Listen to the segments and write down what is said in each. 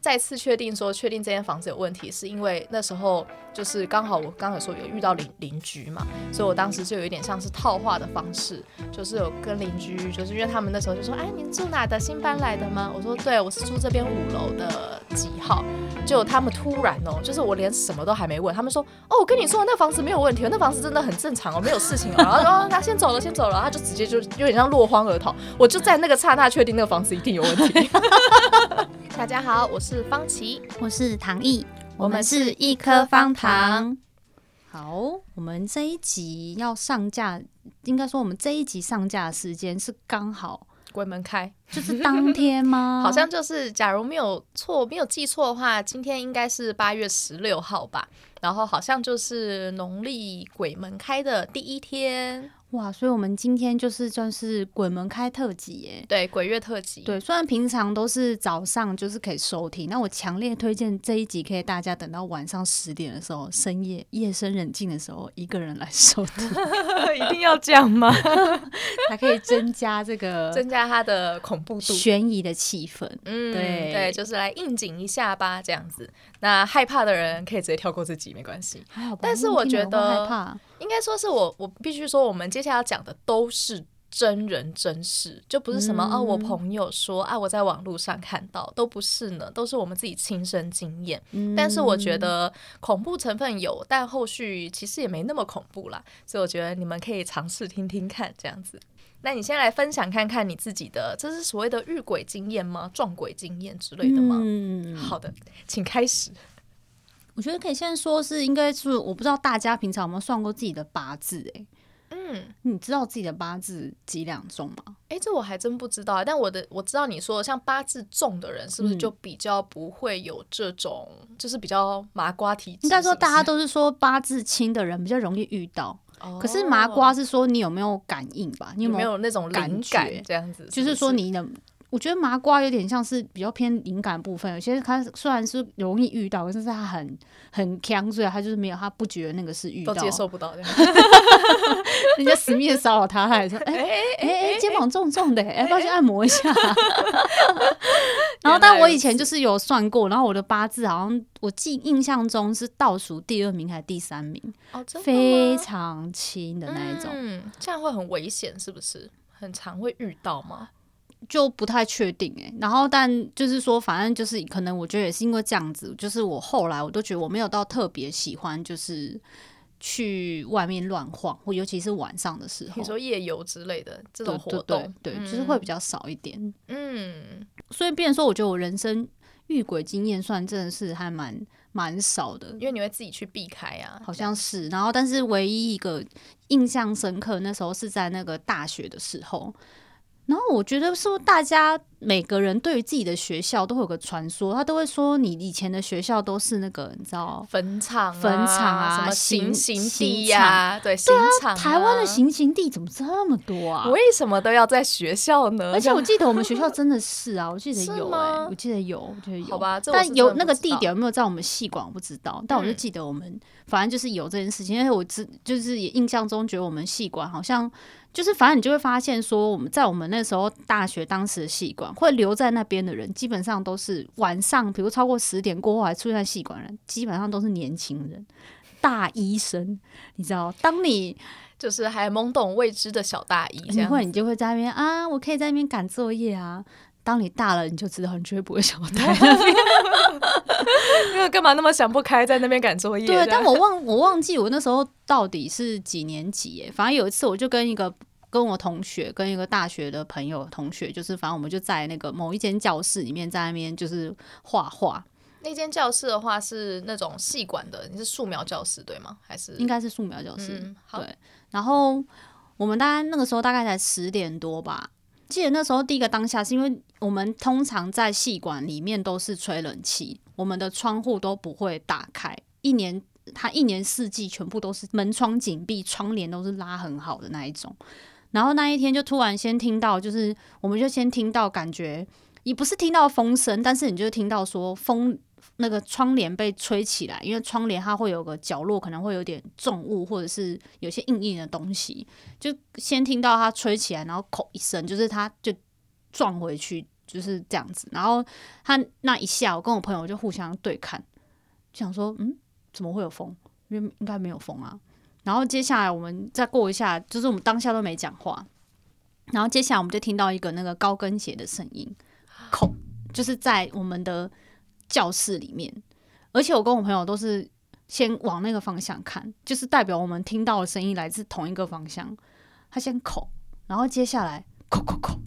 再次确定说，确定这间房子有问题，是因为那时候就是刚好我刚才说有遇到邻邻居嘛，所以我当时就有一点像是套话的方式，就是有跟邻居，就是因为他们那时候就说，哎，您住哪的？新搬来的吗？我说对，我是住这边五楼的几号。就他们突然哦，就是我连什么都还没问，他们说，哦，我跟你说那房子没有问题，那房子真的很正常哦，没有事情哦。然后说他先走了，先走了，他就直接就有点像落荒而逃。我就在那个刹那确定那个房子一定有问题。大家好，我是方琦，我是唐毅，我们是一颗方糖。好，我们这一集要上架，应该说我们这一集上架的时间是刚好鬼门开，就是当天吗？好像就是，假如没有错，没有记错的话，今天应该是八月十六号吧。然后好像就是农历鬼门开的第一天。哇，所以我们今天就是算是鬼门开特辑耶，对，鬼月特辑。对，虽然平常都是早上就是可以收听，那我强烈推荐这一集可以大家等到晚上十点的时候，深夜夜深人静的时候，一个人来收听。一定要这样吗？还可以增加这个增加它的恐怖度、悬疑的气氛。嗯，对对，就是来应景一下吧，这样子。那害怕的人可以直接跳过自己，没关系。还好吧，但是我觉得害怕。应该说是我，我必须说，我们接下来要讲的都是真人真事，就不是什么、嗯、哦，我朋友说啊，我在网络上看到，都不是呢，都是我们自己亲身经验。嗯、但是我觉得恐怖成分有，但后续其实也没那么恐怖啦，所以我觉得你们可以尝试听听看这样子。那你先来分享看看你自己的，这是所谓的遇鬼经验吗？撞鬼经验之类的吗？嗯，好的，请开始。我觉得可以先说是，应该是我不知道大家平常有没有算过自己的八字哎、欸，嗯，你知道自己的八字几两重吗？哎、欸，这我还真不知道。但我的我知道你说像八字重的人，是不是就比较不会有这种，嗯、就是比较麻瓜体质？应该说大家都是说八字轻的人比较容易遇到，哦、可是麻瓜是说你有没有感应吧？你有没有那种灵感这样子是是？就是说你的。我觉得麻瓜有点像是比较偏敏感部分，有些他虽然是容易遇到，但是他很很强，所以他就是没有，他不觉得那个是遇到，都接受 不到的。人家死命骚扰他，他还说：“ 哎哎哎，肩膀重重的，哎，要不要去按摩一下？”然后，但我以前就是有算过，然后我的八字好像我记印象中是倒数第二名还是第三名？哦，非常轻的那一种。嗯，这样会很危险，是不是？很常会遇到吗？就不太确定哎、欸，然后但就是说，反正就是可能我觉得也是因为这样子，就是我后来我都觉得我没有到特别喜欢，就是去外面乱晃，或尤其是晚上的时候，比如说夜游之类的这种活动，对，对，对，对，就是会比较少一点。嗯，所以变成说，我觉得我人生遇鬼经验算真的是还蛮蛮少的，因为你会自己去避开啊，好像是。然后，但是唯一一个印象深刻，那时候是在那个大学的时候。然后我觉得是不是大家每个人对于自己的学校都会有个传说，他都会说你以前的学校都是那个你知道坟场、坟场啊、什么行刑地呀，对，刑场。台湾的行刑地怎么这么多啊？为什么都要在学校呢？而且我记得我们学校真的是啊，我记得有哎，我记得有，我记得有。好吧，但有那个地点有没有在我们系馆我不知道，但我就记得我们反正就是有这件事情，因为我知就是也印象中觉得我们系馆好像。就是，反正你就会发现，说我们在我们那时候大学当时的系馆，会留在那边的人，基本上都是晚上，比如超过十点过后还出现在系馆人，基本上都是年轻人、大医生。你知道，当你就是还懵懂未知的小大一，你会你就会在那边啊，我可以在那边赶作业啊。当你大了，你就知道你绝对不会想要待那边，因为干嘛那么想不开，在那边赶作业？对，但我忘我忘记我那时候到底是几年级耶，反正有一次我就跟一个跟我同学，跟一个大学的朋友同学，就是反正我们就在那个某一间教室里面，在那边就是画画。那间教室的话是那种细管的，你是素描教室对吗？还是应该是素描教室？嗯，好。对，然后我们大概那个时候大概才十点多吧。记得那时候第一个当下，是因为我们通常在系馆里面都是吹冷气，我们的窗户都不会打开，一年它一年四季全部都是门窗紧闭，窗帘都是拉很好的那一种。然后那一天就突然先听到，就是我们就先听到感觉，也不是听到风声，但是你就听到说风。那个窗帘被吹起来，因为窗帘它会有个角落，可能会有点重物，或者是有些硬硬的东西。就先听到它吹起来，然后“口”一声，就是它就撞回去，就是这样子。然后他那一下，我跟我朋友就互相对看，想说，嗯，怎么会有风？因为应该没有风啊。然后接下来我们再过一下，就是我们当下都没讲话。然后接下来我们就听到一个那个高跟鞋的声音，口就是在我们的教室里面，而且我跟我朋友都是先往那个方向看，就是代表我们听到的声音来自同一个方向。他先口，然后接下来口口口，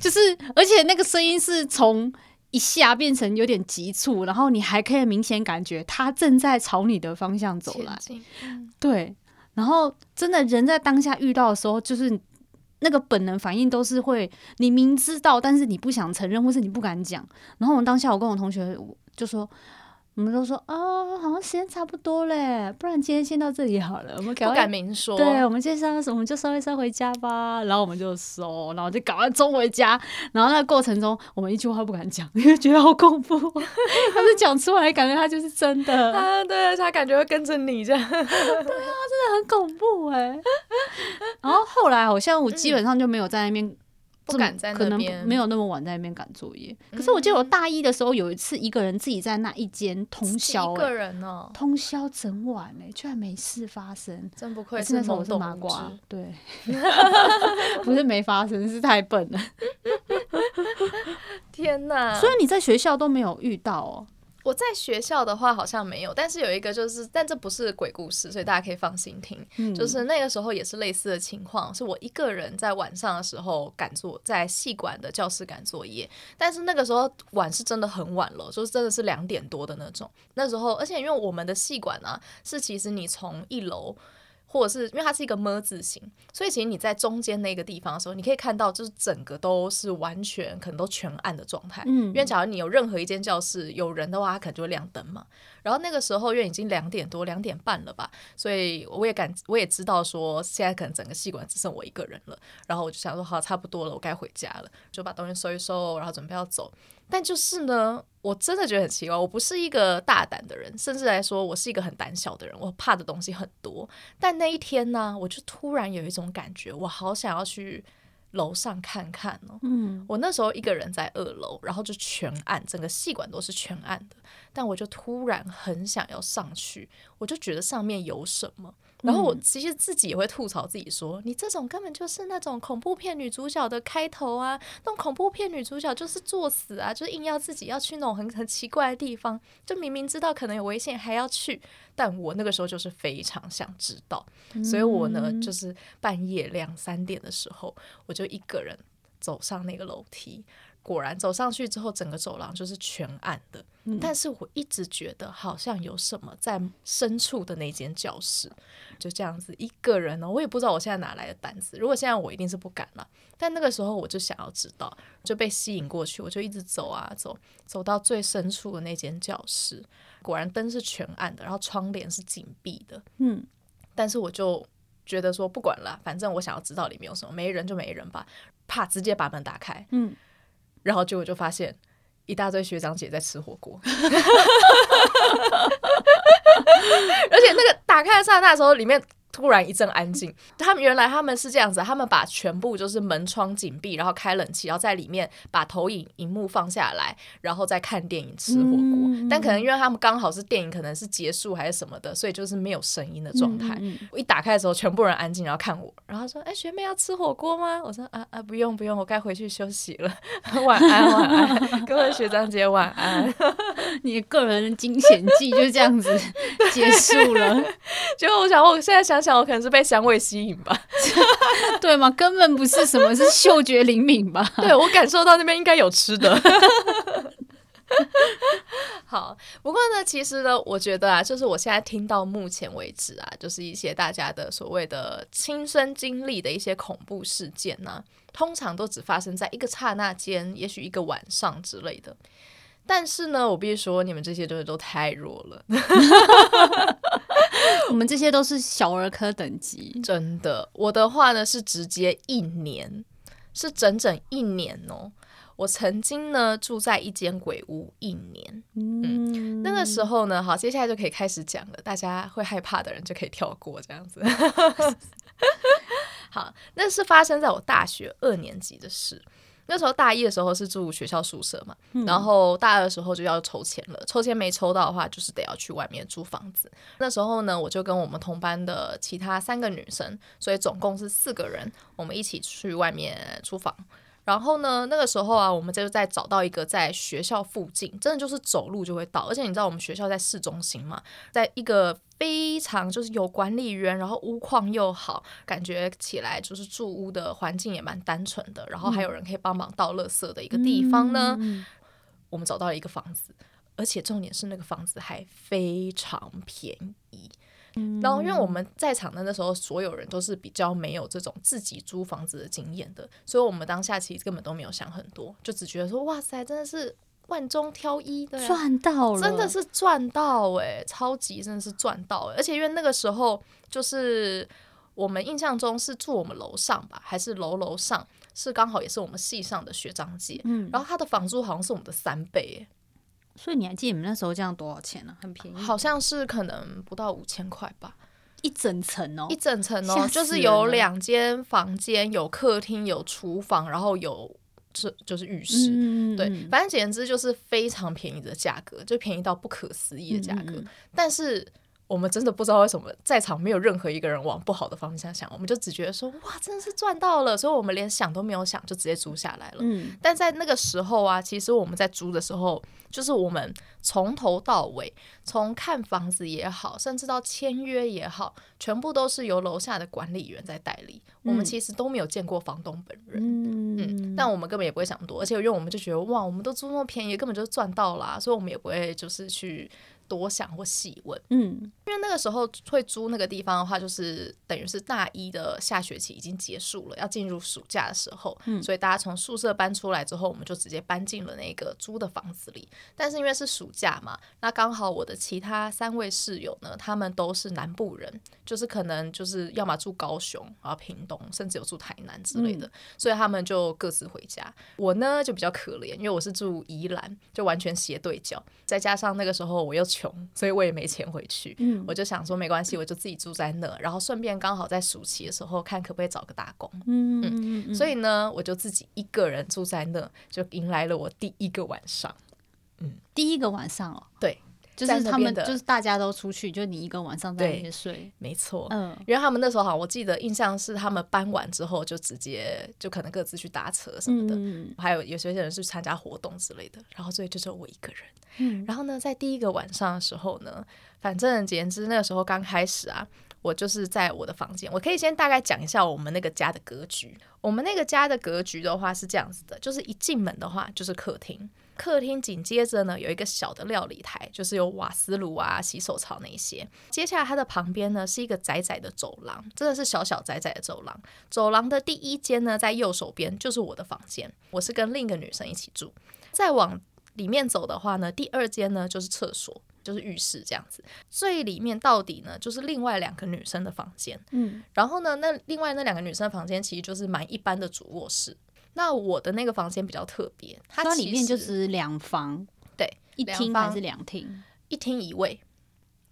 就是而且那个声音是从一下变成有点急促，然后你还可以明显感觉他正在朝你的方向走来。对，然后真的人在当下遇到的时候，就是。那个本能反应都是会，你明知道，但是你不想承认，或是你不敢讲。然后我当下，我跟我同学就说。我们都说啊、哦，好像时间差不多嘞，不然今天先到这里好了。我们不敢明说，对，我们接下来我们就稍微收回家吧。然后我们就收，然后就赶快冲回家。然后那个过程中，我们一句话不敢讲，因为觉得好恐怖。他是讲出来，感觉他就是真的啊，对，他感觉会跟着你这样。对啊，真的很恐怖哎。然后后来好像我基本上就没有在那边。不敢在那边，可能没有那么晚在那边赶作业。可是我记得我大一的时候有一次一个人自己在那一间通宵，一个人哦，通宵整晚哎，居然没事发生，真不愧是那时候我是麻瓜，对，不是没发生，是太笨了。天哪！所以你在学校都没有遇到哦。我在学校的话好像没有，但是有一个就是，但这不是鬼故事，所以大家可以放心听。嗯、就是那个时候也是类似的情况，是我一个人在晚上的时候赶作，在系馆的教室赶作业，但是那个时候晚是真的很晚了，就是真的是两点多的那种。那时候，而且因为我们的系馆啊，是其实你从一楼。或者是因为它是一个么字形，所以其实你在中间那个地方的时候，你可以看到就是整个都是完全可能都全暗的状态。嗯，因为假如你有任何一间教室有人的话，它可能就会亮灯嘛。然后那个时候因为已经两点多、两点半了吧，所以我也感我也知道说现在可能整个戏馆只剩我一个人了。然后我就想说好，差不多了，我该回家了，就把东西收一收，然后准备要走。但就是呢，我真的觉得很奇怪。我不是一个大胆的人，甚至来说，我是一个很胆小的人。我怕的东西很多。但那一天呢，我就突然有一种感觉，我好想要去楼上看看哦。嗯，我那时候一个人在二楼，然后就全暗，整个戏馆都是全暗的。但我就突然很想要上去，我就觉得上面有什么。然后我其实自己也会吐槽自己说，你这种根本就是那种恐怖片女主角的开头啊！那种恐怖片女主角就是作死啊，就是硬要自己要去那种很很奇怪的地方，就明明知道可能有危险还要去。但我那个时候就是非常想知道，所以我呢就是半夜两三点的时候，我就一个人走上那个楼梯。果然走上去之后，整个走廊就是全暗的。嗯、但是我一直觉得好像有什么在深处的那间教室，就这样子一个人呢，我也不知道我现在哪来的胆子。如果现在我一定是不敢了，但那个时候我就想要知道，就被吸引过去，我就一直走啊走，走到最深处的那间教室。果然灯是全暗的，然后窗帘是紧闭的。嗯，但是我就觉得说不管了，反正我想要知道里面有什么，没人就没人吧，怕直接把门打开。嗯。然后结果就发现一大堆学长姐在吃火锅，而且那个打开的刹那的时候，里面。突然一阵安静，他们原来他们是这样子，他们把全部就是门窗紧闭，然后开冷气，然后在里面把投影荧幕放下来，然后再看电影吃火锅。嗯、但可能因为他们刚好是电影可能是结束还是什么的，所以就是没有声音的状态。嗯嗯、我一打开的时候，全部人安静，然后看我，然后说：“哎、欸，学妹要吃火锅吗？”我说：“啊啊，不用不用，我该回去休息了。晚安晚安，各位学长姐晚安。”你个人惊险记就这样子结束了。结果我想，我现在想。想我可能是被香味吸引吧，对吗？根本不是什么，是嗅觉灵敏吧？对，我感受到那边应该有吃的。好，不过呢，其实呢，我觉得啊，就是我现在听到目前为止啊，就是一些大家的所谓的亲身经历的一些恐怖事件呢、啊，通常都只发生在一个刹那间，也许一个晚上之类的。但是呢，我必须说，你们这些真的都太弱了。我们这些都是小儿科等级，真的。我的话呢是直接一年，是整整一年哦。我曾经呢住在一间鬼屋一年，嗯，那个时候呢，好，接下来就可以开始讲了。大家会害怕的人就可以跳过这样子。好，那是发生在我大学二年级的事。那时候大一的时候是住学校宿舍嘛，嗯、然后大二的时候就要抽签了，抽签没抽到的话，就是得要去外面租房子。那时候呢，我就跟我们同班的其他三个女生，所以总共是四个人，我们一起去外面租房。然后呢，那个时候啊，我们就在找到一个在学校附近，真的就是走路就会到。而且你知道我们学校在市中心嘛，在一个非常就是有管理员，然后屋况又好，感觉起来就是住屋的环境也蛮单纯的，然后还有人可以帮忙倒垃圾的一个地方呢。嗯、我们找到了一个房子，而且重点是那个房子还非常便宜。然后，因为我们在场的那时候，所有人都是比较没有这种自己租房子的经验的，所以我们当下其实根本都没有想很多，就只觉得说，哇塞，真的是万中挑一，对啊，赚到了，真的是赚到哎，超级真的是赚到，而且因为那个时候就是我们印象中是住我们楼上吧，还是楼楼上，是刚好也是我们系上的学长姐，嗯，然后他的房租好像是我们的三倍。所以你还记得你们那时候这样多少钱呢？很便宜，好像是可能不到五千块吧，一整层哦，一整层哦，就是有两间房间，有客厅，有厨房，然后有这就是浴室，嗯、对，反正简直就是非常便宜的价格，就便宜到不可思议的价格，但是。我们真的不知道为什么在场没有任何一个人往不好的方向想，我们就只觉得说哇，真的是赚到了，所以我们连想都没有想就直接租下来了。嗯，但在那个时候啊，其实我们在租的时候，就是我们从头到尾，从看房子也好，甚至到签约也好，全部都是由楼下的管理员在代理。我们其实都没有见过房东本人。嗯，嗯，但我们根本也不会想多，而且因为我们就觉得哇，我们都租那么便宜，根本就赚到了啊，所以我们也不会就是去。多想或细问，嗯，因为那个时候会租那个地方的话，就是等于是大一的下学期已经结束了，要进入暑假的时候，嗯，所以大家从宿舍搬出来之后，我们就直接搬进了那个租的房子里。但是因为是暑假嘛，那刚好我的其他三位室友呢，他们都是南部人，就是可能就是要么住高雄，然后屏东，甚至有住台南之类的，嗯，所以他们就各自回家。我呢就比较可怜，因为我是住宜兰，就完全斜对角，再加上那个时候我又。穷，所以我也没钱回去。嗯，我就想说没关系，我就自己住在那，然后顺便刚好在暑期的时候看可不可以找个打工。嗯嗯嗯，所以呢，我就自己一个人住在那，就迎来了我第一个晚上。嗯，第一个晚上哦，对。就是他们，就是大家都出去，就你一个晚上在那边睡，没错。嗯，因为他们那时候好，我记得印象是他们搬完之后就直接就可能各自去搭车什么的，嗯、还有有些人是参加活动之类的，然后所以就只有我一个人。嗯，然后呢，在第一个晚上的时候呢，反正简直那个时候刚开始啊，我就是在我的房间，我可以先大概讲一下我们那个家的格局。我们那个家的格局的话是这样子的，就是一进门的话就是客厅。客厅紧接着呢，有一个小的料理台，就是有瓦斯炉啊、洗手槽那些。接下来它的旁边呢是一个窄窄的走廊，真的是小小窄窄的走廊。走廊的第一间呢，在右手边就是我的房间，我是跟另一个女生一起住。再往里面走的话呢，第二间呢就是厕所，就是浴室这样子。最里面到底呢，就是另外两个女生的房间。嗯，然后呢，那另外那两个女生的房间其实就是蛮一般的主卧室。那我的那个房间比较特别，它里面就是两房，对，一厅还是两厅？一厅一卫，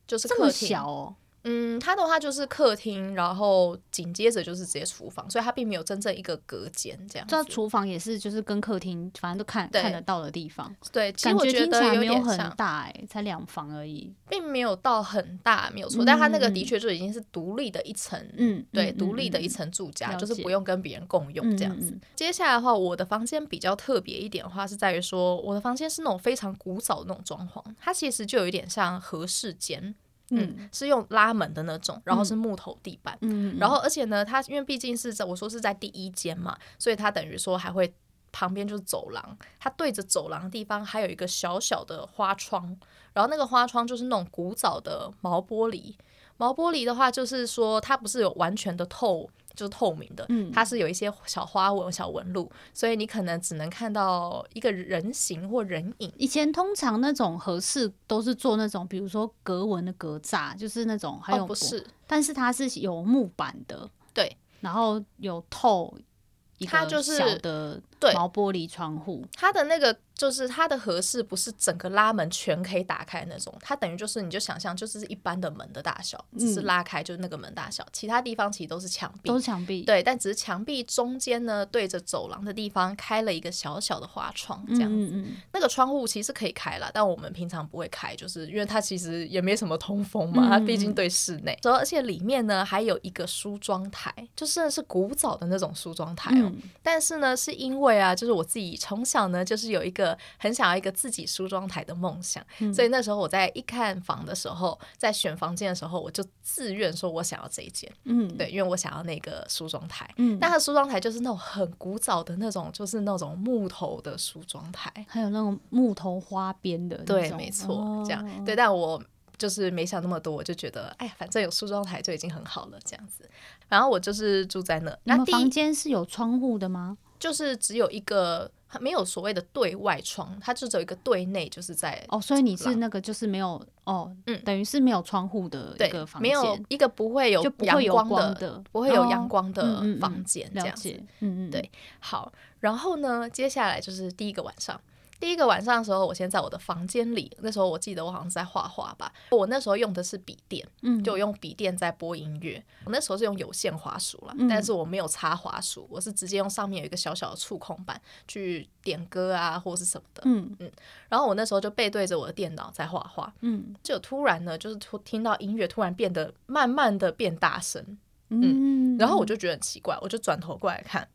就是客厅。小哦。嗯，它的话就是客厅，然后紧接着就是直接厨房，所以它并没有真正一个隔间这样。这厨房也是就是跟客厅反正都看看得到的地方。对，其实我觉得有点很大哎、欸，才两房而已，并没有到很大，没有错。嗯、但它那个的确就已经是独立的一层，嗯，对，独立的一层住家，嗯、就是不用跟别人共用这样子。嗯、接下来的话，我的房间比较特别一点的话，是在于说我的房间是那种非常古早的那种装潢，它其实就有一点像和室间。嗯，是用拉门的那种，然后是木头地板，嗯，然后而且呢，它因为毕竟是在我说是在第一间嘛，所以它等于说还会旁边就是走廊，它对着走廊的地方还有一个小小的花窗，然后那个花窗就是那种古早的毛玻璃，毛玻璃的话就是说它不是有完全的透。就是透明的，它是有一些小花纹、小纹路，所以你可能只能看到一个人形或人影。以前通常那种合适都是做那种，比如说格纹的格栅，就是那种还有、哦、不是，但是它是有木板的，对，然后有透一个小的。对，毛玻璃窗户，它的那个就是它的合适不是整个拉门全可以打开那种，它等于就是你就想象就是一般的门的大小，只是拉开就是那个门大小，嗯、其他地方其实都是墙壁，都是墙壁，对，但只是墙壁中间呢对着走廊的地方开了一个小小的花窗，这样子，嗯嗯嗯那个窗户其实可以开了，但我们平常不会开，就是因为它其实也没什么通风嘛，它毕竟对室内，而且里面呢还有一个梳妆台，就是是古早的那种梳妆台哦，嗯、但是呢是因为啊，就是我自己从小呢就是有一个很想要一个自己梳妆台的梦想，嗯、所以那时候我在一看房的时候，在选房间的时候，我就自愿说我想要这一间，嗯，对，因为我想要那个梳妆台，嗯，但它梳妆台就是那种很古早的那种，就是那种木头的梳妆台，还有那种木头花边的，对，没错，哦、这样，对，但我就是没想那么多，我就觉得，哎呀，反正有梳妆台就已经很好了，这样子，然后我就是住在那，那房间是有窗户的吗？就是只有一个，没有所谓的对外窗，它就只有一个对内，就是在哦，所以你是那个就是没有哦，嗯，等于是没有窗户的一个房间，没有一个不会有阳光的，不会有阳光的房间，这样子，嗯嗯，对，好，然后呢，接下来就是第一个晚上。第一个晚上的时候，我先在我的房间里。那时候我记得我好像是在画画吧。我那时候用的是笔电，嗯，就用笔电在播音乐。我那时候是用有线滑鼠了，嗯、但是我没有插滑鼠，我是直接用上面有一个小小的触控板去点歌啊，或是什么的，嗯嗯。然后我那时候就背对着我的电脑在画画，嗯，就突然呢，就是突听到音乐突然变得慢慢的变大声，嗯，嗯然后我就觉得很奇怪，我就转头过来看。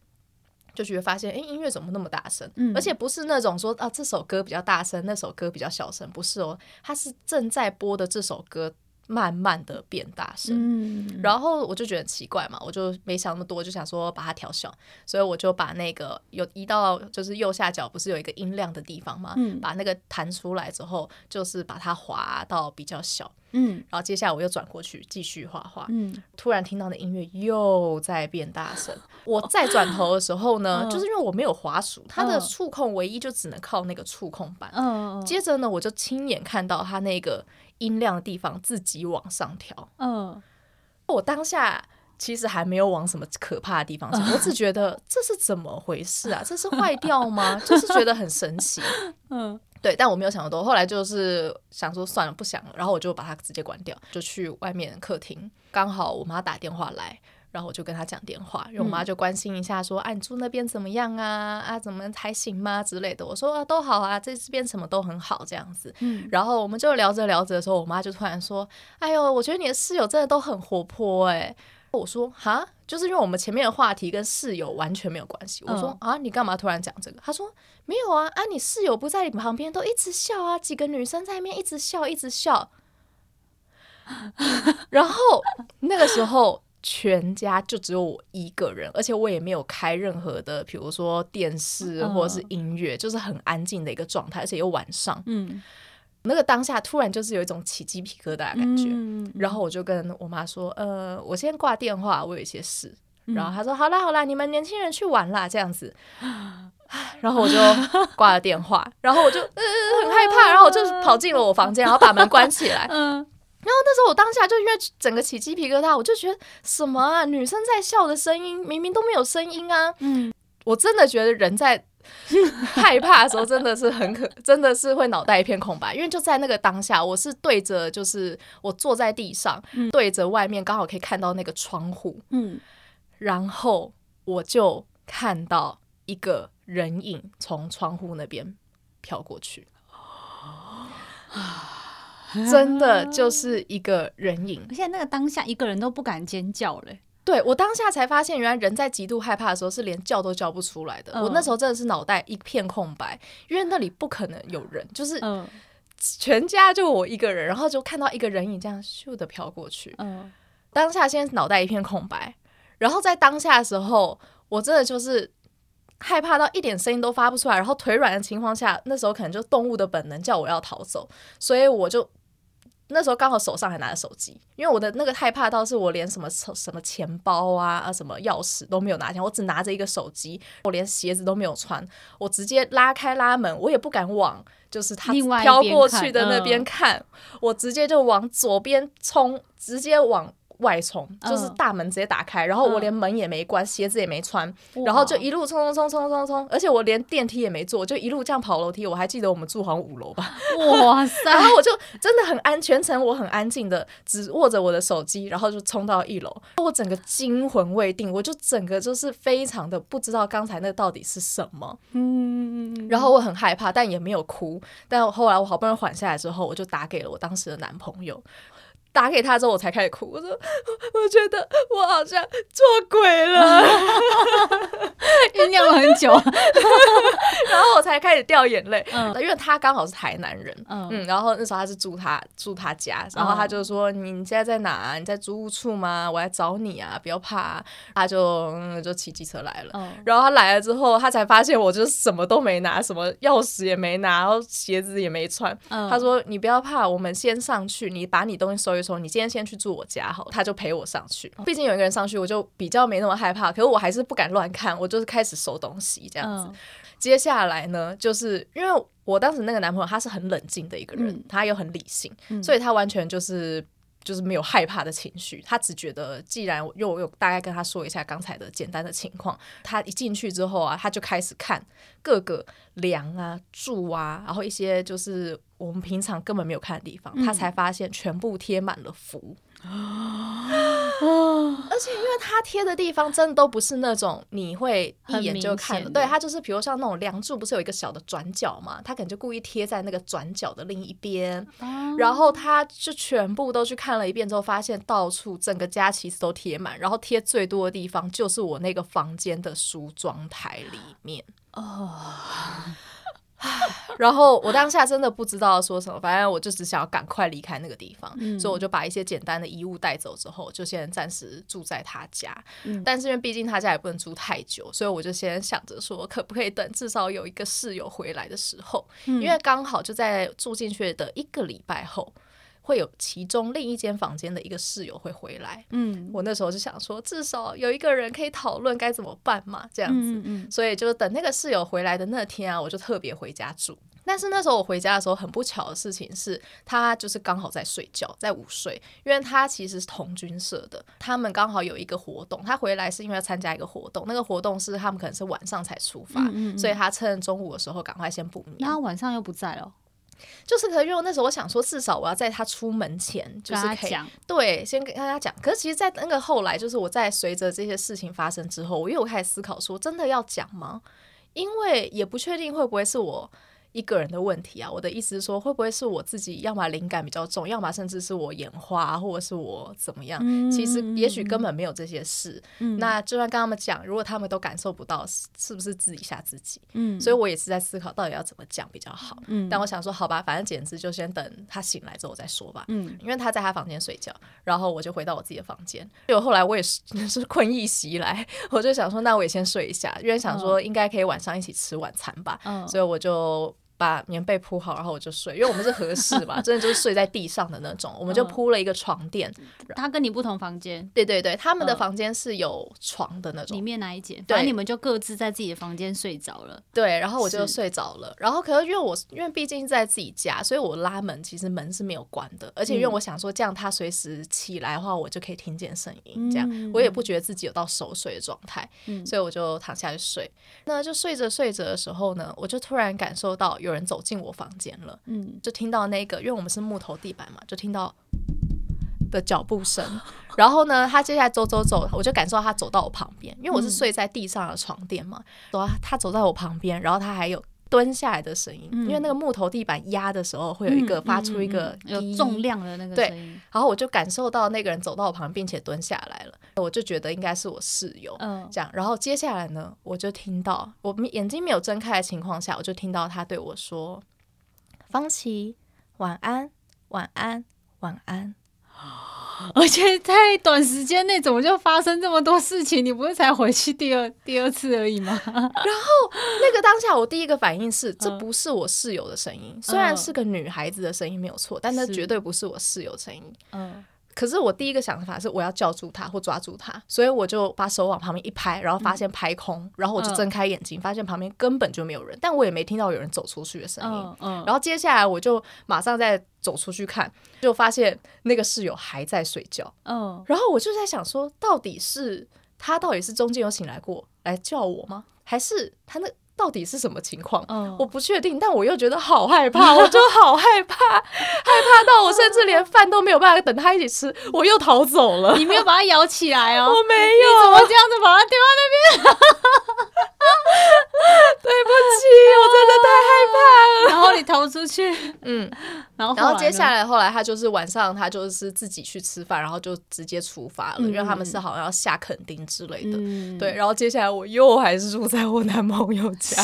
就觉得发现，哎，音乐怎么那么大声？嗯、而且不是那种说啊，这首歌比较大声，那首歌比较小声，不是哦，它是正在播的这首歌慢慢的变大声。嗯、然后我就觉得很奇怪嘛，我就没想那么多，就想说把它调小，所以我就把那个有移到就是右下角，不是有一个音量的地方嘛，嗯、把那个弹出来之后，就是把它滑到比较小。嗯，然后接下来我又转过去继续画画。嗯，突然听到的音乐又在变大声。我再转头的时候呢，就是因为我没有滑鼠，它的触控唯一就只能靠那个触控板。嗯，接着呢，我就亲眼看到它那个音量的地方自己往上调。嗯，我当下其实还没有往什么可怕的地方想，我只觉得这是怎么回事啊？这是坏掉吗？就是觉得很神奇。嗯。对，但我没有想那么多。后来就是想说算了，不想了，然后我就把它直接关掉，就去外面客厅。刚好我妈打电话来，然后我就跟他讲电话，因为我妈就关心一下说，说、嗯、啊，你住那边怎么样啊？啊，怎么还行吗？之类的。我说啊，都好啊，这这边什么都很好，这样子。嗯。然后我们就聊着聊着的时候，我妈就突然说：“哎呦，我觉得你的室友真的都很活泼哎。”我说哈，就是因为我们前面的话题跟室友完全没有关系。我说啊，你干嘛突然讲这个？他说没有啊，啊，你室友不在你旁边，都一直笑啊，几个女生在那边一直笑，一直笑。然后那个时候全家就只有我一个人，而且我也没有开任何的，比如说电视或者是音乐，就是很安静的一个状态，而且又晚上，嗯。那个当下突然就是有一种起鸡皮疙瘩的感觉，嗯、然后我就跟我妈说：“呃，我先挂电话，我有一些事。嗯”然后她说：“好啦好啦，你们年轻人去玩啦，这样子。”然后我就挂了电话，然后我就呃很害怕，然后我就跑进了我房间，然后把门关起来。嗯、然后那时候我当下就因为整个起鸡皮疙瘩，我就觉得什么啊，女生在笑的声音明明都没有声音啊。嗯，我真的觉得人在。害怕的时候真的是很可，真的是会脑袋一片空白，因为就在那个当下，我是对着，就是我坐在地上，嗯、对着外面，刚好可以看到那个窗户，嗯，然后我就看到一个人影从窗户那边飘过去，真的就是一个人影，而且那个当下一个人都不敢尖叫嘞。对，我当下才发现，原来人在极度害怕的时候是连叫都叫不出来的。嗯、我那时候真的是脑袋一片空白，因为那里不可能有人，就是全家就我一个人，然后就看到一个人影这样咻的飘过去。嗯、当下先脑袋一片空白，然后在当下的时候，我真的就是害怕到一点声音都发不出来，然后腿软的情况下，那时候可能就动物的本能叫我要逃走，所以我就。那时候刚好手上还拿着手机，因为我的那个害怕到是我连什么什么钱包啊啊什么钥匙都没有拿我只拿着一个手机，我连鞋子都没有穿，我直接拉开拉门，我也不敢往就是他飘过去的那边看，嗯、我直接就往左边冲，直接往外冲，就是大门直接打开，然后我连门也没关，鞋子也没穿，然后就一路冲冲冲冲冲冲，而且我连电梯也没坐，就一路这样跑楼梯。我还记得我们住好像五楼吧，哇塞！然后我就真的很安，全程我很安静的，只握着我的手机，然后就冲到一楼。我整个惊魂未定，我就整个就是非常的不知道刚才那到底是什么，嗯，然后我很害怕，但也没有哭。但后来我好不容易缓下来之后，我就打给了我当时的男朋友。打给他之后，我才开始哭。我说：“我觉得我好像做鬼了，酝酿了很久，然后我才开始掉眼泪。嗯，因为他刚好是台南人，嗯，嗯，然后那时候他是住他住他家，然后他就说：‘你你现在在哪啊？你在租屋处吗？我来找你啊，不要怕啊。’他就嗯就骑机车来了。嗯，然后他来了之后，他才发现我就是什么都没拿，什么钥匙也没拿，然后鞋子也没穿。嗯，他说：‘你不要怕，我们先上去，你把你东西收一。’说你今天先去住我家好，他就陪我上去。毕竟有一个人上去，我就比较没那么害怕。可是我还是不敢乱看，我就是开始收东西这样子。嗯、接下来呢，就是因为我当时那个男朋友他是很冷静的一个人，嗯、他又很理性，嗯、所以他完全就是就是没有害怕的情绪。他只觉得，既然我又有大概跟他说一下刚才的简单的情况，他一进去之后啊，他就开始看各个梁啊、柱啊，然后一些就是。我们平常根本没有看的地方，他才发现全部贴满了符，嗯、而且因为他贴的地方真的都不是那种你会一眼就看的，对，他就是比如像那种梁柱，不是有一个小的转角嘛，他可能就故意贴在那个转角的另一边，嗯、然后他就全部都去看了一遍之后，发现到处整个家其实都贴满，然后贴最多的地方就是我那个房间的梳妆台里面。哦。然后我当下真的不知道说什么，反正我就只想要赶快离开那个地方，嗯、所以我就把一些简单的衣物带走之后，就先暂时住在他家。嗯、但是因为毕竟他家也不能住太久，所以我就先想着说，可不可以等至少有一个室友回来的时候，嗯、因为刚好就在住进去的一个礼拜后。会有其中另一间房间的一个室友会回来，嗯，我那时候就想说，至少有一个人可以讨论该怎么办嘛，这样子，嗯嗯，所以就是等那个室友回来的那天啊，我就特别回家住。但是那时候我回家的时候，很不巧的事情是，他就是刚好在睡觉，在午睡，因为他其实是同军社的，他们刚好有一个活动，他回来是因为要参加一个活动，那个活动是他们可能是晚上才出发，嗯嗯，所以他趁中午的时候赶快先补眠。那他晚上又不在了。就是可能因为那时候我想说，至少我要在他出门前，就是可以对，先跟大家讲。可是其实，在那个后来，就是我在随着这些事情发生之后，我又开始思考说，真的要讲吗？因为也不确定会不会是我。一个人的问题啊，我的意思是说，会不会是我自己，要么灵感比较重，要么甚至是我眼花，或者是我怎么样？嗯、其实也许根本没有这些事。嗯、那就算跟他们讲，如果他们都感受不到，是不是自己吓自己？嗯，所以我也是在思考到底要怎么讲比较好。嗯，但我想说，好吧，反正简直就先等他醒来之后再说吧。嗯，因为他在他房间睡觉，然后我就回到我自己的房间。结果后来我也是 是困意袭来，我就想说，那我也先睡一下，因为想说应该可以晚上一起吃晚餐吧。嗯，所以我就。把棉被铺好，然后我就睡，因为我们是合适嘛，真的就是睡在地上的那种，我们就铺了一个床垫。他跟你不同房间？对对对，他们的房间是有床的那种。里面哪一间？对，你们就各自在自己的房间睡着了。对，然后我就睡着了。然后可是因为我因为毕竟在自己家，所以我拉门其实门是没有关的，而且因为我想说这样他随时起来的话，我就可以听见声音，这样我也不觉得自己有到熟睡的状态，所以我就躺下去睡。那就睡着睡着的时候呢，我就突然感受到有。人走进我房间了，嗯，就听到那个，因为我们是木头地板嘛，就听到的脚步声。然后呢，他接下来走走走，我就感受到他走到我旁边，因为我是睡在地上的床垫嘛，走、嗯，他走在我旁边，然后他还有蹲下来的声音，嗯、因为那个木头地板压的时候会有一个发出一个、有重量的那个声音，对，然后我就感受到那个人走到我旁边，并且蹲下来了。我就觉得应该是我室友，嗯，这样，然后接下来呢，我就听到我眼睛没有睁开的情况下，我就听到他对我说：“方琦，晚安，晚安，晚安。” 而且在短时间内怎么就发生这么多事情？你不是才回去第二 第二次而已吗？然后那个当下，我第一个反应是，这不是我室友的声音，嗯、虽然是个女孩子的声音没有错，但那绝对不是我室友声音。嗯。可是我第一个想法是我要叫住他或抓住他，所以我就把手往旁边一拍，然后发现拍空，嗯、然后我就睁开眼睛，发现旁边根本就没有人，但我也没听到有人走出去的声音。嗯嗯、然后接下来我就马上再走出去看，就发现那个室友还在睡觉。嗯，然后我就在想说，到底是他到底是中间有醒来过来叫我吗？还是他那？到底是什么情况？嗯、我不确定，但我又觉得好害怕，我就好害怕，害怕到我甚至连饭都没有办法等他一起吃，我又逃走了。你没有把它咬起来哦？我没有，怎么这样子把它丢在那边？对不起，我真的太害逃出去，嗯，然后然后接下来后来他就是晚上他就是自己去吃饭，然后就直接出发了，因为他们是好像要下垦丁之类的，对。然后接下来我又还是住在我男朋友家。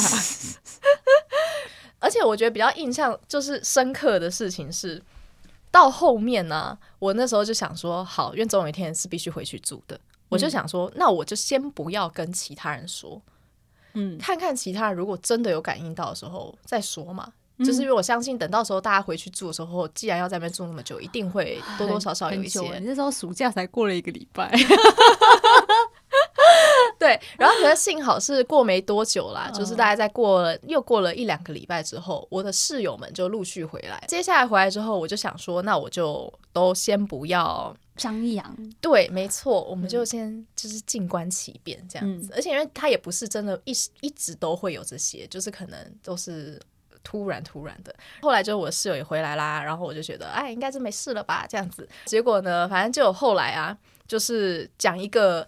而且我觉得比较印象就是深刻的事情是，到后面呢、我那时候就想说，好，因为总有一天是必须回去住的，我就想说，那我就先不要跟其他人说，嗯，看看其他人如果真的有感应到的时候再说嘛。嗯、就是因为我相信，等到时候大家回去住的时候，既然要在那边住那么久，一定会多多少少有一些。你那时候暑假才过了一个礼拜。对，然后可是幸好是过没多久啦，就是大概在过了又过了一两个礼拜之后，我的室友们就陆续回来。接下来回来之后，我就想说，那我就都先不要张扬。对，没错，我们就先就是静观其变这样子。嗯、而且因为他也不是真的一直一直都会有这些，就是可能都是突然突然的。后来就是我室友也回来啦，然后我就觉得，哎，应该是没事了吧，这样子。结果呢，反正就后来啊，就是讲一个。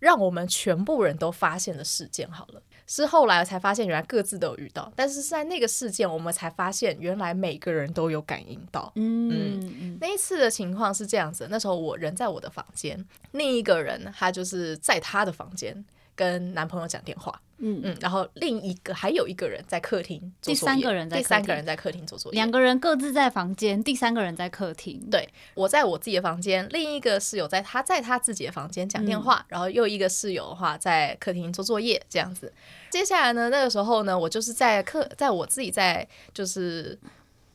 让我们全部人都发现的事件好了，是后来才发现原来各自都有遇到，但是是在那个事件我们才发现原来每个人都有感应到。嗯，嗯，那一次的情况是这样子，那时候我人在我的房间，另一个人他就是在他的房间跟男朋友讲电话。嗯嗯，然后另一个还有一个人在客厅，第三个人在第三个人在客厅做作业，两个人各自在房间，第三个人在客厅。对，我在我自己的房间，另一个室友在他在他自己的房间讲电话，嗯、然后又一个室友的话在客厅做作业，这样子。接下来呢，那个时候呢，我就是在客，在我自己在就是。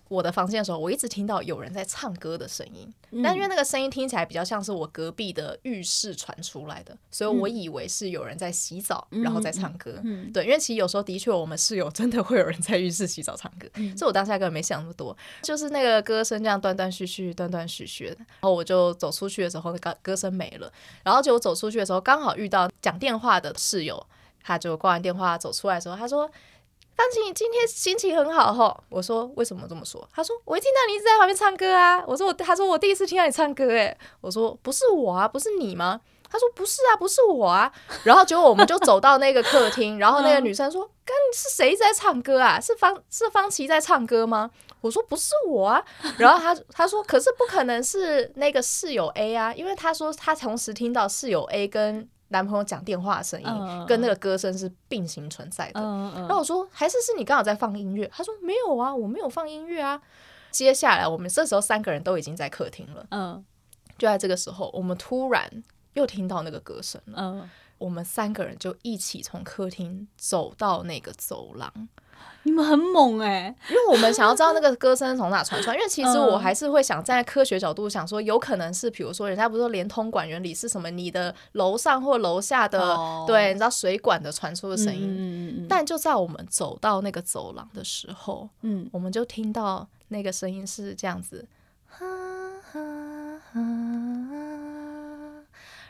我的房间的时候，我一直听到有人在唱歌的声音，嗯、但因为那个声音听起来比较像是我隔壁的浴室传出来的，所以我以为是有人在洗澡，嗯、然后在唱歌。对，因为其实有时候的确我们室友真的会有人在浴室洗澡唱歌，嗯、所以我当下根本没想那么多，就是那个歌声这样断断续续、断断续续的。然后我就走出去的时候，那个歌声没了，然后就我走出去的时候，刚好遇到讲电话的室友，他就挂完电话走出来的时候，他说。方晴，你今天心情很好吼。我说为什么这么说？他说我一听到你一直在旁边唱歌啊。我说我，他说我第一次听到你唱歌诶。我说不是我啊，不是你吗？他说不是啊，不是我啊。然后结果我们就走到那个客厅，然后那个女生说：“刚是谁在唱歌啊？是方是方琦在唱歌吗？”我说不是我啊。然后他他说可是不可能是那个室友 A 啊，因为他说他同时听到室友 A 跟。男朋友讲电话的声音跟那个歌声是并行存在的。然后我说，还是是你刚好在放音乐？他说没有啊，我没有放音乐啊。接下来我们这时候三个人都已经在客厅了。嗯，就在这个时候，我们突然又听到那个歌声了。嗯，我们三个人就一起从客厅走到那个走廊。你们很猛哎、欸，因为我们想要知道那个歌声从哪传出来。因为 其实我还是会想站在科学角度想说，有可能是比如说人家不是说连通管原理是什么？你的楼上或楼下的、哦、对，你知道水管的传出的声音。嗯、但就在我们走到那个走廊的时候，嗯，我们就听到那个声音是这样子，哈哈哈，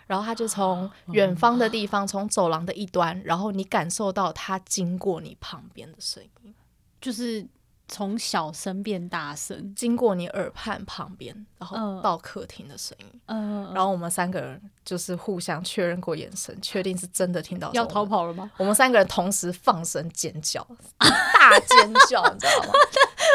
然后他就从远方的地方，从走廊的一端，然后你感受到他经过你旁边的声音。就是从小声变大声，经过你耳畔旁边，然后到客厅的声音，嗯，然后我们三个人就是互相确认过眼神，确定是真的听到要逃跑了吗？我们三个人同时放声尖叫，大尖叫，你知道吗？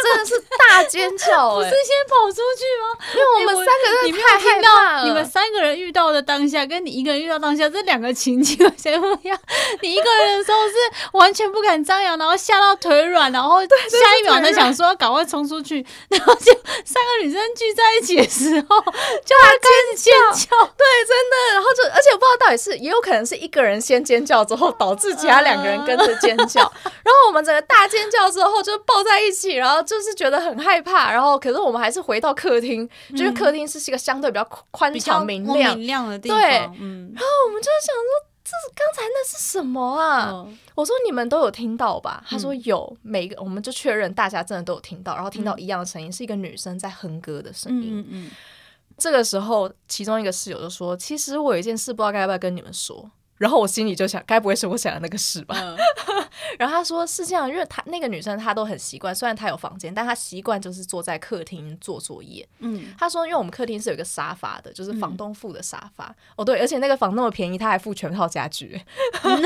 真的是大尖叫，不是先跑出去吗？因为我们三个人太害怕了。你们三个人遇到的当下，跟你一个人遇到当下，这两个情景完全不一样。你一个人的时候是完全不敢张扬，然后吓到腿软，然后下一秒才想说赶快冲出去，然后就三个女生聚在一起的时候 就要开始尖叫。对，真的。然后就而且我不知道到底是也有可能是一个人先尖叫之后导致其他两个人跟着尖叫，然后我们整个大尖叫之后就抱在一起，然后。就是觉得很害怕，然后可是我们还是回到客厅，嗯、就是客厅是一个相对比较宽敞明亮明亮的地方。对，嗯，然后我们就想说，这是刚才那是什么啊？嗯、我说你们都有听到吧？他说有，每个我们就确认大家真的都有听到，然后听到一样的声音，嗯、是一个女生在哼歌的声音。嗯嗯，这个时候，其中一个室友就说：“其实我有一件事，不知道该不该跟你们说。”然后我心里就想，该不会是我想的那个事吧？嗯、然后他说是这样，因为他那个女生她都很习惯，虽然她有房间，但她习惯就是坐在客厅做作业。嗯，他说因为我们客厅是有一个沙发的，就是房东付的沙发。嗯、哦，对，而且那个房那么便宜，他还付全套家具，嗯、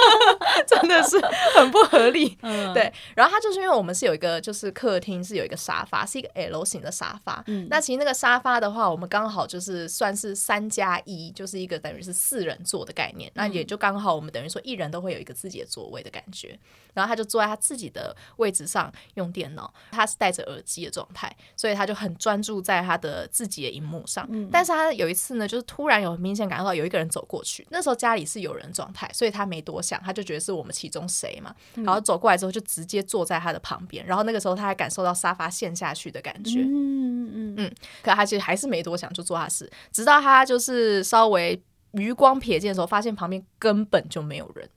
真的是很不合理。嗯、对，然后他就是因为我们是有一个，就是客厅是有一个沙发，是一个 L 型的沙发。嗯，那其实那个沙发的话，我们刚好就是算是三加一，就是一个等于是四人座的概念。那也就刚好，我们等于说一人都会有一个自己的座位的感觉。然后他就坐在他自己的位置上用电脑，他是戴着耳机的状态，所以他就很专注在他的自己的荧幕上。嗯、但是他有一次呢，就是突然有明显感受到有一个人走过去，那时候家里是有人状态，所以他没多想，他就觉得是我们其中谁嘛。然后走过来之后，就直接坐在他的旁边。然后那个时候他还感受到沙发陷下去的感觉。嗯嗯嗯。可他其实还是没多想，就做他事，直到他就是稍微。余光瞥见的时候，发现旁边根本就没有人。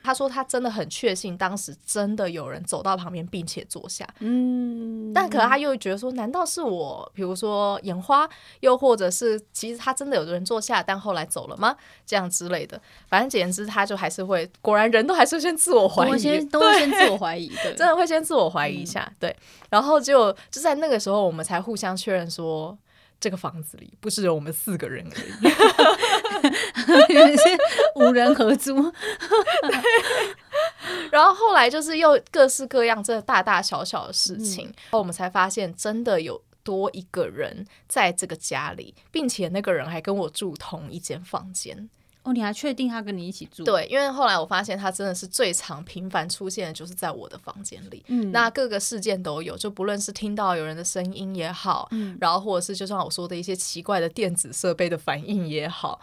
他说他真的很确信，当时真的有人走到旁边并且坐下。嗯，但可能他又觉得说，难道是我，比如说眼花，又或者是其实他真的有人坐下，但后来走了吗？这样之类的。反正简言之，他就还是会，果然人都还是先自我怀疑，先都会先自我怀疑，对，真的会先自我怀疑一下。嗯、对，然后就就在那个时候，我们才互相确认说。这个房子里不是有我们四个人而已，是 五人合租。然后后来就是又各式各样这大大小小的事情，嗯、然后我们才发现真的有多一个人在这个家里，并且那个人还跟我住同一间房间。哦，你还确定他跟你一起住？对，因为后来我发现他真的是最常频繁出现的，就是在我的房间里。嗯，那各个事件都有，就不论是听到有人的声音也好，嗯，然后或者是就像我说的一些奇怪的电子设备的反应也好。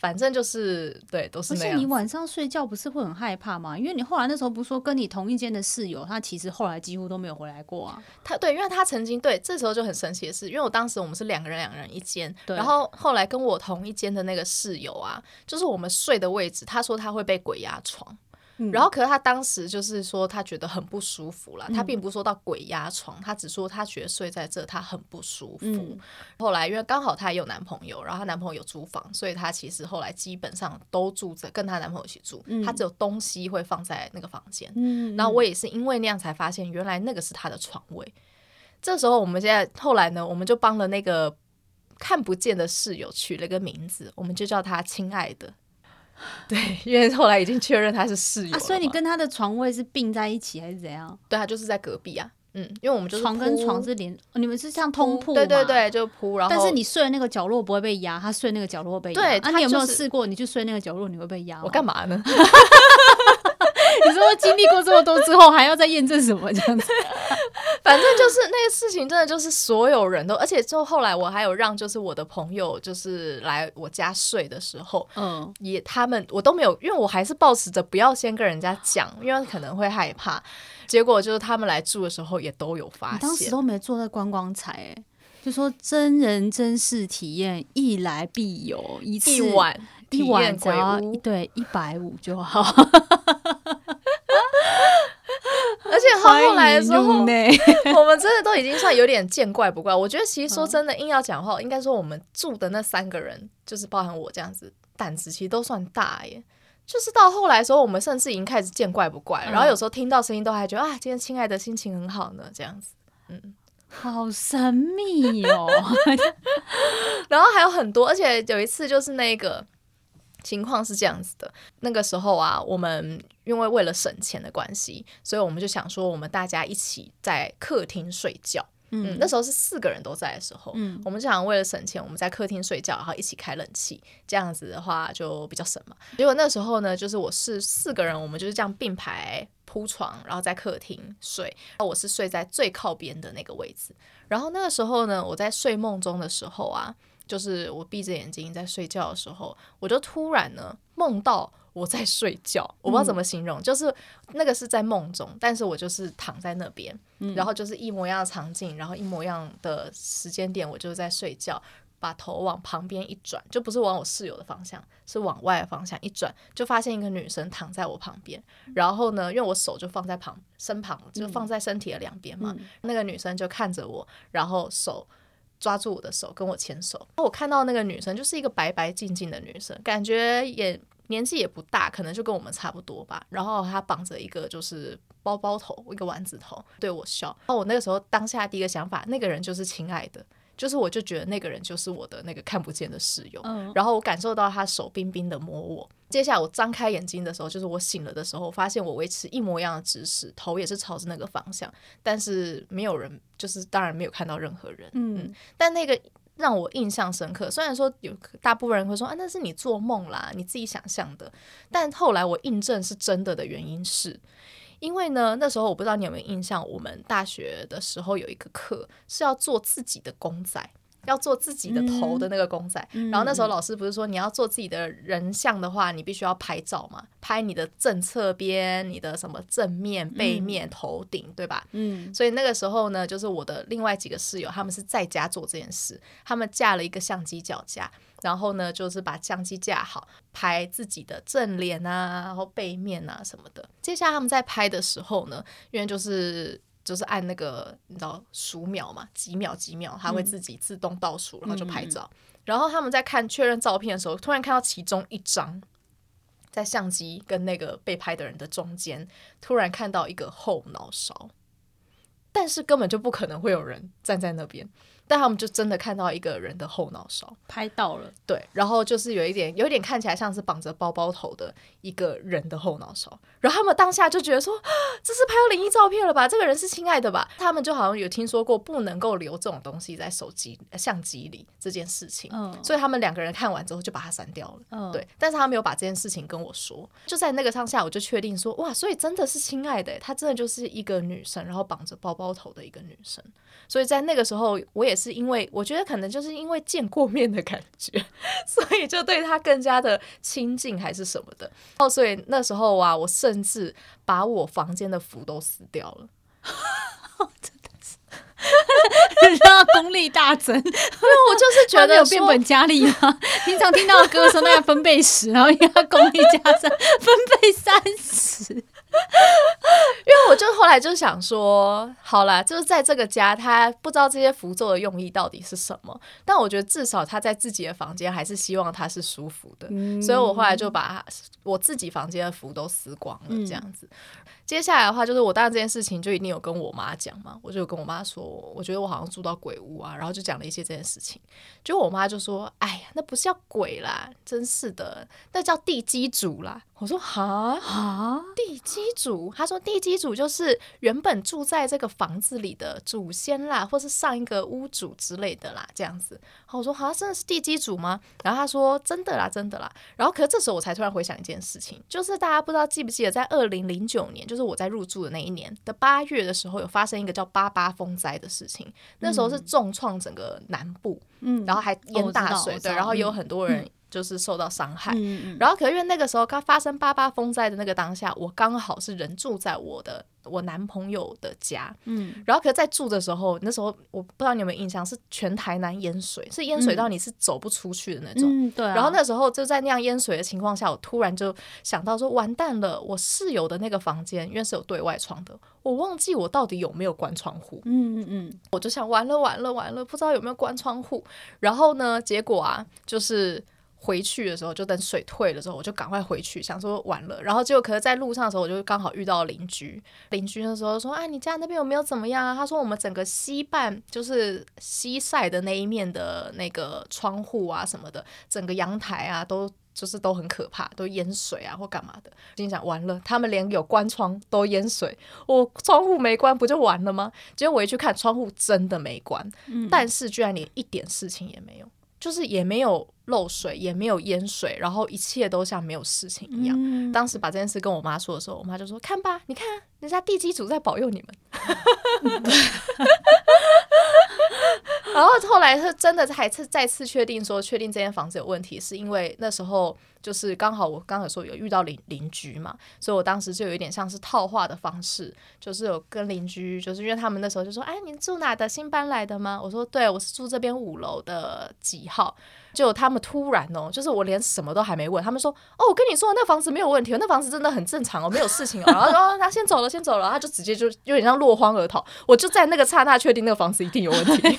反正就是对，都是那样。而且你晚上睡觉不是会很害怕吗？因为你后来那时候不是说跟你同一间的室友，他其实后来几乎都没有回来过啊。他对，因为他曾经对，这时候就很神奇的是，因为我当时我们是两个人，两个人一间，然后后来跟我同一间的那个室友啊，就是我们睡的位置，他说他会被鬼压床。然后，可是他当时就是说，他觉得很不舒服了。嗯、他并不是说到鬼压床，他只说他觉得睡在这他很不舒服。嗯、后来，因为刚好她也有男朋友，然后她男朋友有租房，所以她其实后来基本上都住着，跟她男朋友一起住。她、只有东西会放在那个房间。嗯、然后我也是因为那样才发现，原来那个是她的床位。这时候，我们现在后来呢，我们就帮了那个看不见的室友取了个名字，我们就叫他亲爱的。对，因为后来已经确认他是室友，啊，所以你跟他的床位是并在一起还是怎样？对，他就是在隔壁啊。嗯，因为我们就是床跟床是连，你们是像通铺，对对对，就铺。然后，但是你睡的那个角落不会被压，他睡那个角落会被压。对，那，啊、你有没有试过，你去睡那个角落，你会被压？我干嘛呢？你说经历过这么多之后，还要再验证什么这样子？反正就是那个事情，真的就是所有人都，而且就后后来我还有让就是我的朋友就是来我家睡的时候，嗯，也他们我都没有，因为我还是抱持着不要先跟人家讲，因为可能会害怕。结果就是他们来住的时候也都有发现，当时都没做那观光财，哎，就说真人真事体验，一来必有一次一晚一晚只要对一百五就好。而且后后来的时候，我们真的都已经算有点见怪不怪。我觉得其实说真的，硬要讲话，应该说我们住的那三个人，就是包含我这样子，胆子其实都算大耶。就是到后来的时候，我们甚至已经开始见怪不怪，然后有时候听到声音都还觉得啊，今天亲爱的心情很好呢，这样子，嗯，好神秘哦。然后还有很多，而且有一次就是那个。情况是这样子的，那个时候啊，我们因为为了省钱的关系，所以我们就想说，我们大家一起在客厅睡觉。嗯，嗯，那时候是四个人都在的时候，嗯，我们就想为了省钱，我们在客厅睡觉，然后一起开冷气，这样子的话就比较省嘛。结果那时候呢，就是我是四个人，我们就是这样并排铺床，然后在客厅睡，然后我是睡在最靠边的那个位置。然后那个时候呢，我在睡梦中的时候啊。就是我闭着眼睛在睡觉的时候，我就突然呢梦到我在睡觉，我不知道怎么形容，嗯、就是那个是在梦中，但是我就是躺在那边，嗯、然后就是一模一样的场景，然后一模一样的时间点，我就在睡觉，把头往旁边一转，就不是往我室友的方向，是往外的方向一转，就发现一个女生躺在我旁边，然后呢，因为我手就放在旁身旁，就放在身体的两边嘛，嗯、那个女生就看着我，然后手抓住我的手跟我牵手，我看到那个女生就是一个白白净净的女生，感觉也。年纪也不大，可能就跟我们差不多吧。然后她绑着一个就是包包头，一个丸子头，对我笑。然后我那个时候当下第一个想法，那个人就是亲爱的，就是我就觉得那个人就是我的那个看不见的室友。嗯。然后我感受到他手冰冰的摸我。接下来我张开眼睛的时候，就是我醒了的时候，发现我维持一模一样的姿势，头也是朝着那个方向，但是没有人，就是当然没有看到任何人。嗯。嗯，但那个。让我印象深刻。虽然说有大部分人会说啊，那是你做梦啦，你自己想象的。但后来我印证是真的的原因是，因为呢，那时候我不知道你有没有印象，我们大学的时候有一个课是要做自己的公仔。要做自己的头的那个公仔，嗯、然后那时候老师不是说你要做自己的人像的话，你必须要拍照嘛，拍你的正侧边、你的什么正面、背面、嗯、头顶，对吧？嗯，所以那个时候呢，就是我的另外几个室友，他们是在家做这件事，他们架了一个相机脚架，然后呢，就是把相机架好，拍自己的正脸啊，然后背面啊什么的。接下来他们在拍的时候呢，因为就是。就是按那个你知道数秒嘛，几秒几秒，它会自己自动倒数，嗯、然后就拍照。然后他们在看确认照片的时候，突然看到其中一张，在相机跟那个被拍的人的中间，突然看到一个后脑勺，但是根本就不可能会有人站在那边。但他们就真的看到一个人的后脑勺，拍到了，对，然后就是有一点，有一点看起来像是绑着包包头的一个人的后脑勺，然后他们当下就觉得说，这是拍到灵异照片了吧？这个人是亲爱的吧？他们就好像有听说过不能够留这种东西在手机相机里这件事情，嗯，所以他们两个人看完之后就把它删掉了，嗯，对，但是他没有把这件事情跟我说，就在那个当下我就确定说，哇，所以真的是亲爱的，她真的就是一个女生，然后绑着包包头的一个女生，所以在那个时候我也是。因为我觉得可能就是因为见过面的感觉，所以就对他更加的亲近还是什么的。哦，所以那时候啊，我甚至把我房间的符都撕掉了。真的是，你知道功力大增，因为我就是觉得 有变本加厉嘛。平常听到的歌声那要分贝十，然后要功力加增，分贝三十。因为我就后来就想说，好啦，就是在这个家，他不知道这些符咒的用意到底是什么，但我觉得至少他在自己的房间还是希望他是舒服的，所以我后来就把我自己房间的符都撕光了，这样子。接下来的话，就是我当然这件事情就一定有跟我妈讲嘛，我就跟我妈说，我觉得我好像住到鬼屋啊，然后就讲了一些这件事情，就我妈就说，哎呀，那不是叫鬼啦，真是的，那叫地基主啦。我说哈哈，地基主，他说地基主就是原本住在这个房子里的祖先啦，或是上一个屋主之类的啦，这样子。然后我说哈，真的是地基主吗？然后他说真的啦，真的啦。然后可是这时候我才突然回想一件事情，就是大家不知道记不记得，在二零零九年，就是我在入住的那一年的八月的时候，有发生一个叫八八风灾的事情。那时候是重创整个南部，嗯，然后还淹大水，对，然后有很多人。就是受到伤害，嗯、然后可是因为那个时候刚发生八八风灾的那个当下，我刚好是人住在我的我男朋友的家，嗯，然后可是在住的时候，那时候我不知道你有没有印象，是全台南淹水，是淹水到你是走不出去的那种，嗯、对、啊。然后那时候就在那样淹水的情况下，我突然就想到说，完蛋了，我室友的那个房间因为是有对外窗的，我忘记我到底有没有关窗户，嗯嗯嗯，我就想完了完了完了，不知道有没有关窗户，然后呢，结果啊，就是。回去的时候，就等水退了之后，我就赶快回去，想说完了。然后结果，可是在路上的时候，我就刚好遇到邻居。邻居那时候说：“啊，你家那边有没有怎么样啊？”他说：“我们整个西半，就是西晒的那一面的那个窗户啊什么的，整个阳台啊，都就是都很可怕，都淹水啊或干嘛的。”心想完了，他们连有关窗都淹水，我窗户没关不就完了吗？结果我一去看，窗户真的没关，但是居然连一点事情也没有。就是也没有漏水，也没有淹水，然后一切都像没有事情一样。嗯、当时把这件事跟我妈说的时候，我妈就说：“看吧，你看人家地基主在保佑你们。然后后来是真的还是再次确定说，确定这间房子有问题，是因为那时候就是刚好我刚才说有遇到邻邻居嘛，所以我当时就有一点像是套话的方式，就是有跟邻居，就是因为他们那时候就说：“哎，你住哪的？新搬来的吗？”我说：“对，我是住这边五楼的几号。”就他们突然哦，就是我连什么都还没问，他们说：“哦，我跟你说，那房子没有问题，那房子真的很正常哦，没有事情哦。” 然后说：“他先走了，先走了。”他就直接就有点像落荒而逃。我就在那个刹那确定那个房子一定有问题。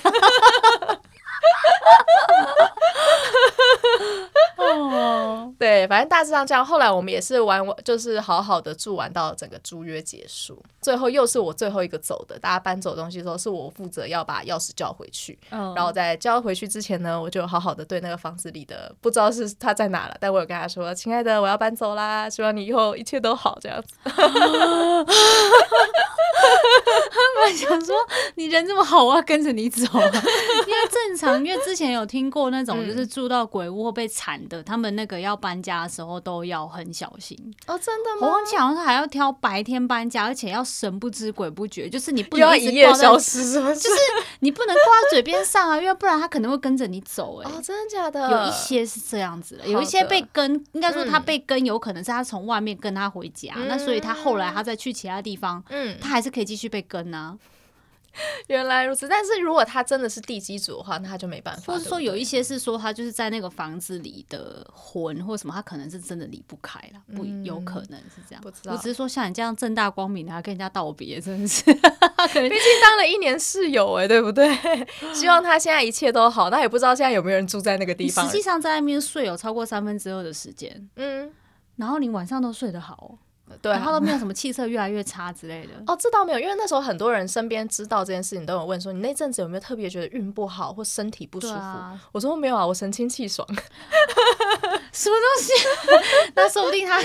哦，对，反正大致上这样。后来我们也是玩，就是好好的住完到整个租约结束。最后又是我最后一个走的，大家搬走东西的时候，是我负责要把钥匙交回去。嗯，然后在交回去之前呢，我就好好的对那个房子里的不知道是他在哪了，但我有跟他说：“亲爱的，我要搬走啦，希望你以后一切都好。”这样子。他们想说你人这么好，我要跟着你走啊，因为正常，因为之前有听过那种就是住到鬼屋或被缠的，他们那个要搬家的时候都要很小心哦。真的吗？我忘记好像是还要挑白天搬家，而且要神不知鬼不觉，就是你不能一夜消失，是不是？就 是你不能挂在嘴边上啊，因为不然他可能会跟着你走。哎，哦，真的假的？有一些是这样子的，有一些被跟，应该说他被跟，有可能是他从外面跟他回家，那所以他后来他再去其他地方，嗯，他还是可以继续被跟呢。原来如此，但是如果他真的是地基主的话，那他就没办法。或者说有一些是说他就是在那个房子里的魂或什么，他可能是真的离不开了，不有可能是这样。不知道，我只是说像你这样正大光明的还跟人家道别，真的是。毕竟当了一年室友哎，对不对？希望他现在一切都好。那也不知道现在有没有人住在那个地方。实际上在那边睡有超过三分之二的时间，嗯，然后你晚上都睡得好。对、啊，然后都没有什么气色越来越差之类的。哦，这倒没有，因为那时候很多人身边知道这件事情，都有问说，你那阵子有没有特别觉得运不好或身体不舒服？啊、我说没有啊，我神清气爽。什么东西？那说不定他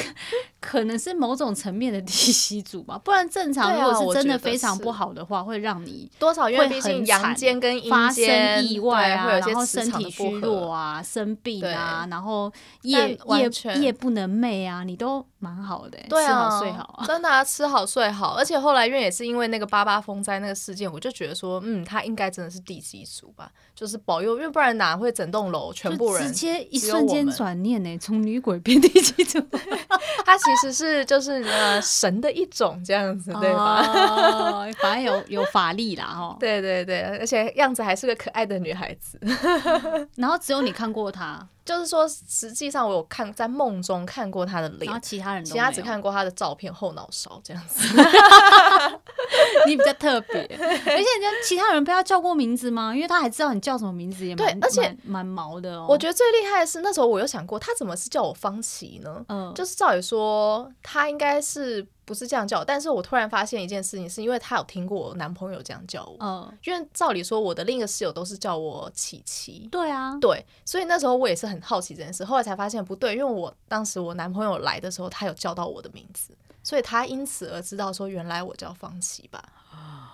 可能是某种层面的地基主吧，不然正常如果是真的非常不好的话，会让你多少因为毕竟阳间跟阴间发生意外啊，然后身体虚弱啊，生病啊，然后夜夜夜不能寐啊，你都蛮好的、欸，对啊、吃好睡好啊，真的啊，吃好睡好。而且后来因为也是因为那个八八风灾那个事件，我就觉得说，嗯，他应该真的是地基主吧，就是保佑，因为不然哪会整栋楼全部人直接一瞬间转念呢、欸，从女鬼变地基主。他其实是就是呃神的一种这样子，对吧？哦，反正有有法力啦，哦。对对对，而且样子还是个可爱的女孩子。然后只有你看过她。就是说，实际上我有看在梦中看过他的脸，然后其他人其他只看过他的照片，后脑勺这样子。你比较特别，而且人家其他人被他叫过名字吗？因为他还知道你叫什么名字，也对，而且蛮毛的哦。我觉得最厉害的是那时候我有想过，他怎么是叫我方琦呢？嗯，就是照理说他应该是。不是这样叫，但是我突然发现一件事情，是因为他有听过我男朋友这样叫我，嗯，因为照理说我的另一个室友都是叫我琪琪，对啊，对，所以那时候我也是很好奇这件事，后来才发现不对，因为我当时我男朋友来的时候，他有叫到我的名字，所以他因此而知道说原来我叫方琪吧。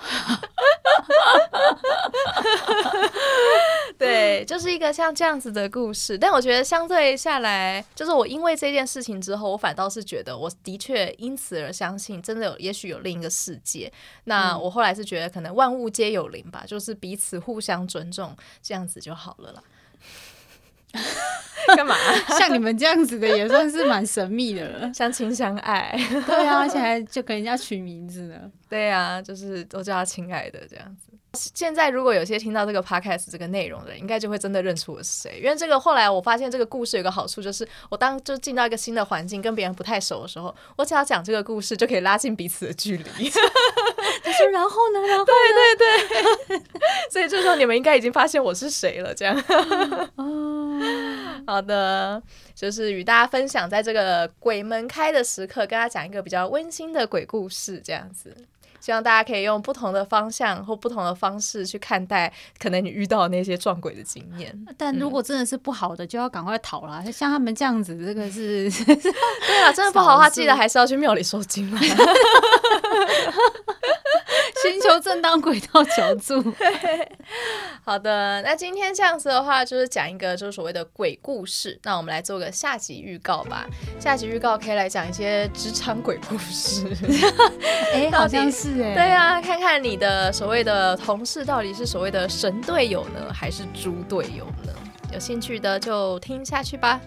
对，就是一个像这样子的故事。但我觉得相对下来，就是我因为这件事情之后，我反倒是觉得，我的确因此而相信，真的有，也许有另一个世界。那我后来是觉得，可能万物皆有灵吧，就是彼此互相尊重，这样子就好了啦。干嘛？像你们这样子的也算是蛮神秘的了，相亲相爱。对啊，而且还就给人家取名字呢。对啊，就是都叫他亲爱的这样子。现在如果有些听到这个 podcast 这个内容的人，应该就会真的认出我是谁。因为这个后来我发现这个故事有个好处，就是我当就进到一个新的环境，跟别人不太熟的时候，我只要讲这个故事，就可以拉近彼此的距离。他说：“然后呢？然后呢？对对对，所以这时候你们应该已经发现我是谁了。”这样。哦，好的，就是与大家分享，在这个鬼门开的时刻，跟大家讲一个比较温馨的鬼故事，这样子。希望大家可以用不同的方向或不同的方式去看待可能你遇到的那些撞鬼的经验。但如果真的是不好的，嗯、就要赶快逃了。像他们这样子，这个是 对啊，真的不好的话，记得还是要去庙里收惊了。寻求正当轨道求助。好的，那今天这样子的话，就是讲一个就是所谓的鬼故事。那我们来做个下集预告吧。下集预告可以来讲一些职场鬼故事。哎、欸，好像是对啊，看看你的所谓的同事到底是所谓的神队友呢，还是猪队友呢？有兴趣的就听下去吧。